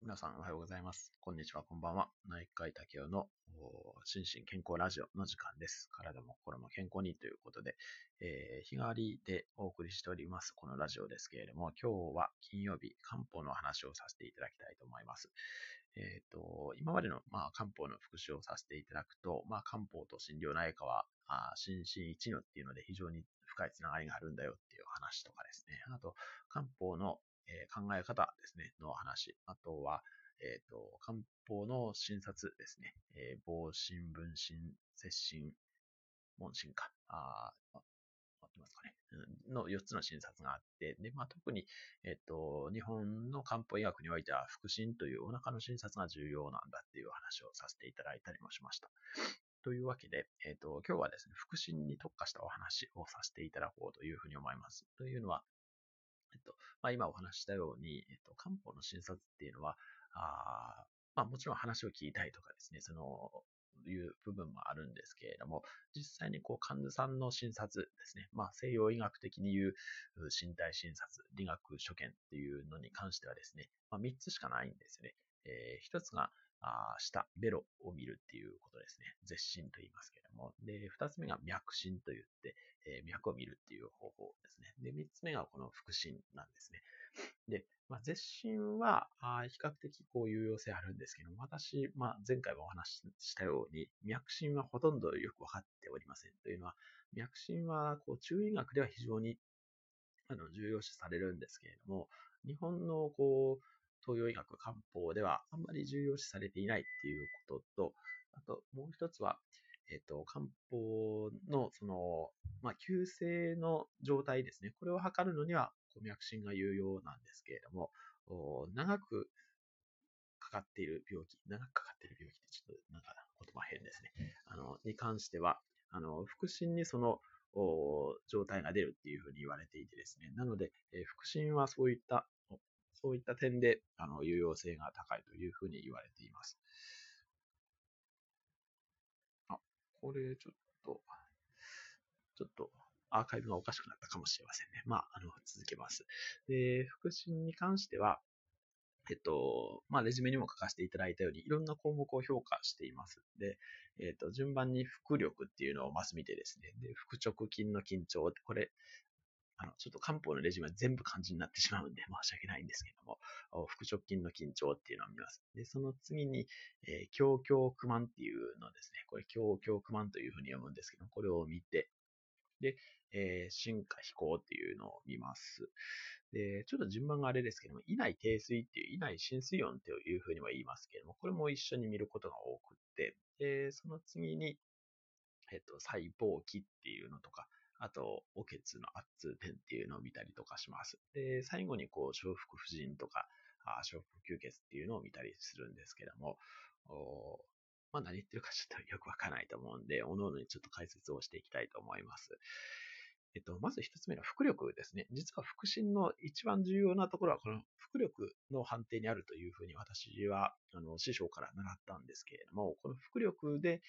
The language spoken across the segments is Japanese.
皆さんおはようございます。こんにちは、こんばんは。内科医竹雄の心身健康ラジオの時間です。体も心も健康にということで、えー、日替わりでお送りしております、このラジオですけれども、今日は金曜日、漢方の話をさせていただきたいと思います。えっ、ー、と、今までの、まあ、漢方の復習をさせていただくと、まあ、漢方と診療内科は、あ心身一如っていうので非常に深いつながりがあるんだよっていう話とかですね。あと、漢方のえ考え方ですね、の話。あとは、えっ、ー、と、漢方の診察ですね。えー、防診、分診、接診、問診か。あ合ってますかね。の4つの診察があって、で、まあ、特に、えっ、と、日本の漢方医学においては、腹診というお腹の診察が重要なんだっていう話をさせていただいたりもしました。というわけで、えっ、と、今日はですね、腹診に特化したお話をさせていただこうというふうに思います。というのは、えっと、まあ、今お話したように、えっと、漢方の診察っていうのは、あまあ、もちろん話を聞きたいとかですね、その、いう部分もあるんですけれども、実際にこう患者さんの診察ですね、まあ、西洋医学的に言う身体診察、理学所見っていうのに関してはですね、まあ、3つしかないんですよね。えー、1つが、あ下、ベロを見るっていうことですね。絶診と言いますけれども。で、二つ目が脈診と言って、えー、脈を見るっていう方法ですね。で、三つ目がこの腹診なんですね。で、まあ、絶診は、あ比較的こう有用性あるんですけども、私、まあ、前回もお話ししたように、脈診はほとんどよくわかっておりません。というのは、脈診は、こう、中医学では非常に、あの、重要視されるんですけれども、日本の、こう、東洋医学、漢方ではあんまり重要視されていないっていうことと、あともう一つは、えっ、ー、と、漢方の、その、まあ、急性の状態ですね。これを測るのには、脈診が有用なんですけれども、長くかかっている病気、長くかかっている病気ってちょっとなんか言葉変ですね。あの、に関しては、あの、腹診にその、状態が出るっていうふうに言われていてですね。なので、えー、腹診はそういったそういった点で、あの、有用性が高いというふうに言われています。あ、これちょっと、ちょっと、アーカイブがおかしくなったかもしれませんね。まあ、あの、続けます。で、腹診に関しては、えっと、まあ、レジュメにも書かせていただいたように、いろんな項目を評価しています。で、えっと、順番に腹力っていうのをまず見てですね、で、腹直筋の緊張、これ、あの、ちょっと漢方のレジュメは全部漢字になってしまうんで 申し訳ないんですけども、腹直筋の緊張っていうのを見ます。で、その次に、えー、強強苦満っていうのですね、これ強強苦満というふうに読むんですけど、これを見て、で、えー、進化飛行っていうのを見ます。で、ちょっと順番があれですけども、胃内低水っていう、胃内浸水温というふうには言いますけども、これも一緒に見ることが多くって、で、その次に、えっと、細胞期っていうのとか、あと、おけつの圧痛点っていうのを見たりとかします。で、最後にこう、承服婦人とか、あ承服吸血っていうのを見たりするんですけども、まあ、何言ってるかちょっとよくわからないと思うんで、おのおのにちょっと解説をしていきたいと思います。えっと、まず一つ目の腹力ですね。実は腹心の一番重要なところは、この腹力の判定にあるというふうに私は、あの、師匠から習ったんですけれども、この腹力で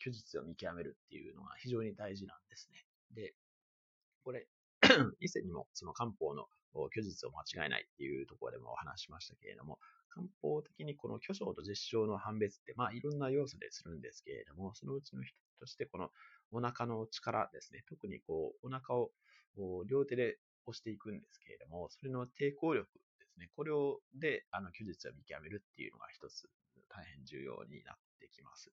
虚実を見極めるっていうのが非常に大事なんですね。で、これ、以前にもその漢方の虚実を間違えないっていうところでもお話しましたけれども、漢方的にこの虚症と実症の判別って、まあいろんな要素でするんですけれども、そのうちの一つとして、このお腹の力ですね、特にこう、お腹を両手で押していくんですけれども、それの抵抗力ですね、これをで、あの、虚実を見極めるっていうのが一つ大変重要になってきます。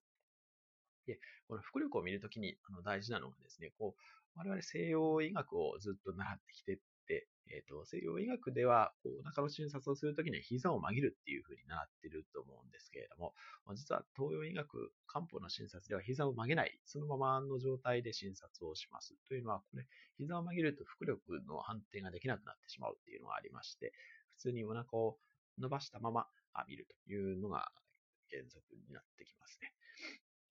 で、この腹力を見るときにあの大事なのがですね、こう、我々西洋医学をずっと習ってきてて、えっ、ー、と、西洋医学では、こう、お腹の診察をするときには膝を曲げるっていうふうに習ってると思うんですけれども、実は東洋医学、漢方の診察では膝を曲げない、そのままの状態で診察をします。というのは、これ、膝を曲げると腹力の判定ができなくなってしまうっていうのがありまして、普通にお腹を伸ばしたまま見るというのが原則になってきますね。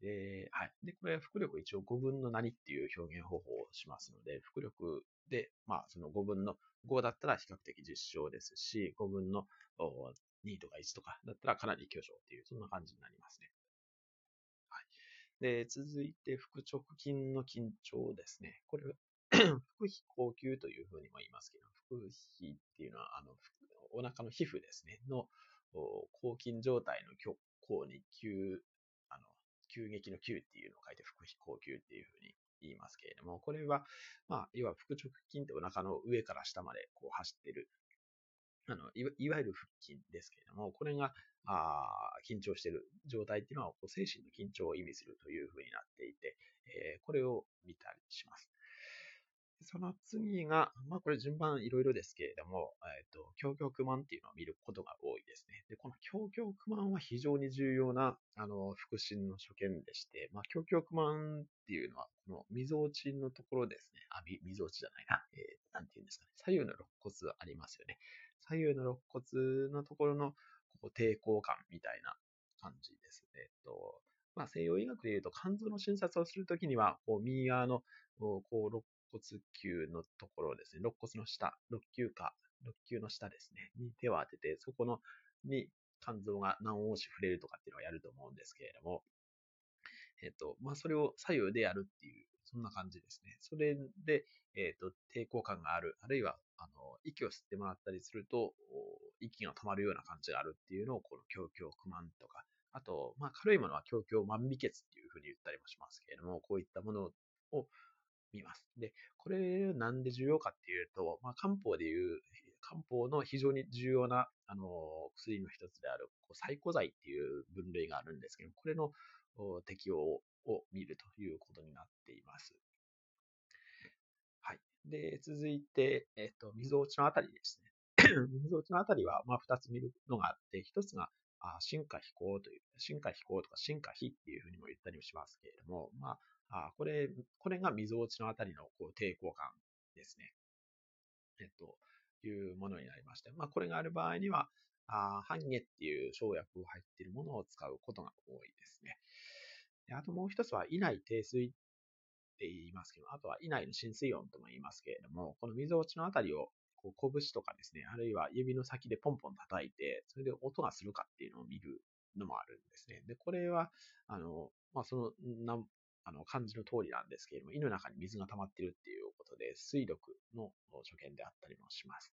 で、はい。で、これは、腹力一応5分の何っていう表現方法をしますので、腹力で、まあ、その5分の5だったら比較的実証ですし、5分の2とか1とかだったらかなり巨匠っていう、そんな感じになりますね。はい。で、続いて、腹直筋の緊張ですね。これ、腹皮呼吸というふうにも言いますけど、腹皮っていうのは、あの、お腹の皮膚ですね、の抗菌状態の抗に急、急激の急っていうのを書いて腹飛行急っていうふうに言いますけれども、これは、まあ、要は腹直筋ってお腹の上から下までこう走ってる、あのいわゆる腹筋ですけれども、これがあ緊張している状態っていうのはこう精神の緊張を意味するというふうになっていて、えー、これを見たりします。その次が、まあこれ順番いろいろですけれども、えっ、ー、と、強強不満っていうのを見ることが多いですね。で、この強強不満は非常に重要な、あの、腹心の所見でして、まあ強強不満っていうのは、この溝落ちのところですね。あ、み溝落ちじゃないな。えー、なんて言うんですかね。左右の肋骨ありますよね。左右の肋骨のところの、ここ抵抗感みたいな感じですね。えっと、まあ西洋医学で言うと肝臓の診察をするときには、こう右側の、こう、肋骨球のところですね、肋骨の下、肋球か、肋球の下ですね、に手を当てて、そこの、に肝臓が何往し触れるとかっていうのをやると思うんですけれども、えっと、まあ、それを左右でやるっていう、そんな感じですね。それで、えっと、抵抗感がある、あるいは、あの、息を吸ってもらったりすると、息が止まるような感じがあるっていうのを、この胸胸不満とか、あと、まあ、軽いものは胸胸万微血っていうふうに言ったりもしますけれども、こういったものを、見ます。で、これなんで重要かっていうと、まあ、漢方でいう、漢方の非常に重要な、あの、薬の一つである、こうサイコ剤っていう分類があるんですけど、これの適用を見るということになっています。はい。で、続いて、えっと、溝落ちのあたりですね。溝落ちのあたりは、まあ、二つ見るのがあって、一つが、あ進化飛行という、進化飛行とか進化非っていうふうにも言ったりもしますけれども、まあ、あこれ、これが溝落ちのあたりのこう抵抗感ですね。えっと、いうものになりまして、まあ、これがある場合には、あ半月っていう生薬を入っているものを使うことが多いですね。であともう一つは、胃内低水って言いますけど、あとは胃内の浸水温とも言いますけれども、この溝落ちのあたりをこう拳とかですね、あるいは指の先でポンポン叩いて、それで音がするかっていうのを見るのもあるんですね。で、これは、あの、まあ、その、あの、漢字の通りなんですけれども、胃の中に水が溜まっているっていうことで、水力の所見であったりもします。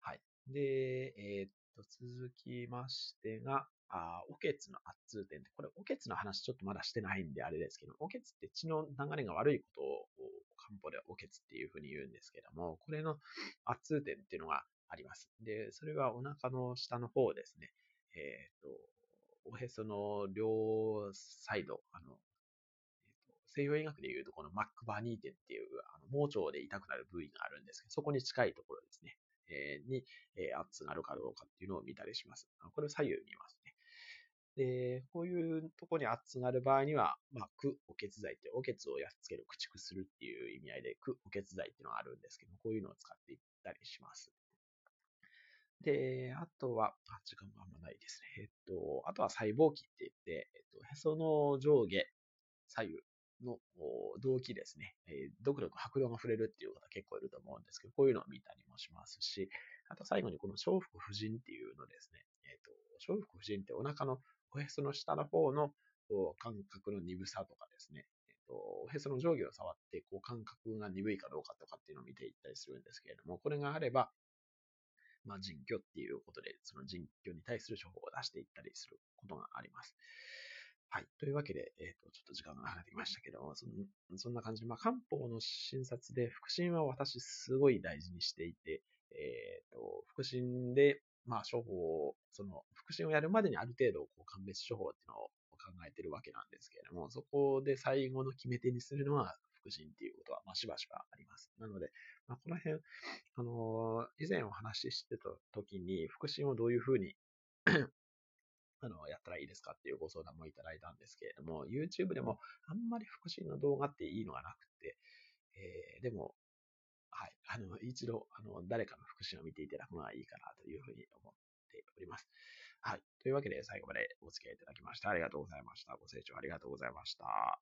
はい。で、えー、っと、続きましてが、あおけつの圧痛点で、これ、おけつの話ちょっとまだしてないんであれですけど、おけつって血の流れが悪いことを漢方ではおけつっていうふうに言うんですけども、これの圧痛点っていうのがあります。で、それはお腹の下の方ですね。えっ、と、おへその両サイド、あの、えーと、西洋医学でいうとこのマックバニー点っていうあの盲腸で痛くなる部位があるんですけど、そこに近いところですね、えー、に、えー、圧があるかどうかっていうのを見たりします。これを左右見ますね。で、こういうところに圧がある場合には、まあ、苦、お血剤って、お血をやっつける、駆逐するっていう意味合いで、苦、お血剤っていうのがあるんですけど、こういうのを使っていったりします。で、あとは、あ、時間もあんまないですね。えっと、あとは細胞器って言って、えっと、へその上下、左右の動機ですね。えー、ドクドク白量が触れるっていう方結構いると思うんですけど、こういうのを見たりもしますし、あと最後にこの小腹不人っていうのですね。えっ、と、小腹不人ってお腹のおへその下の方の感覚の鈍さとかですね。えっ、と、おへその上下を触って、こう感覚が鈍いかどうかとかっていうのを見ていったりするんですけれども、これがあれば、まあ、人居っていうことで、その人居に対する処方を出していったりすることがあります。はい。というわけで、えっ、ー、と、ちょっと時間が離れてきましたけど、そんそんな感じで、まあ、漢方の診察で、腹診は私すごい大事にしていて、えっ、ー、と、腹診で、まあ、処方を、その、腹診をやるまでにある程度、こう、鑑別処方っていうのを考えてるわけなんですけれども、そこで最後の決め手にするのは、腹診っていうことは、まあ、しばしばあります。なので、まあ、この辺、あのー、以前お話ししてた時に、腹診をどういうふうに あの、やったらいいですかっていうご相談もいただいたんですけれども、YouTube でもあんまり腹診の動画っていいのがなくて、えー、でも、はい、あの、一度、あの、誰かの腹診を見ていただくのがいいかなというふうに思っております。はい。というわけで、最後までお付き合いいただきましてありがとうございました。ご清聴ありがとうございました。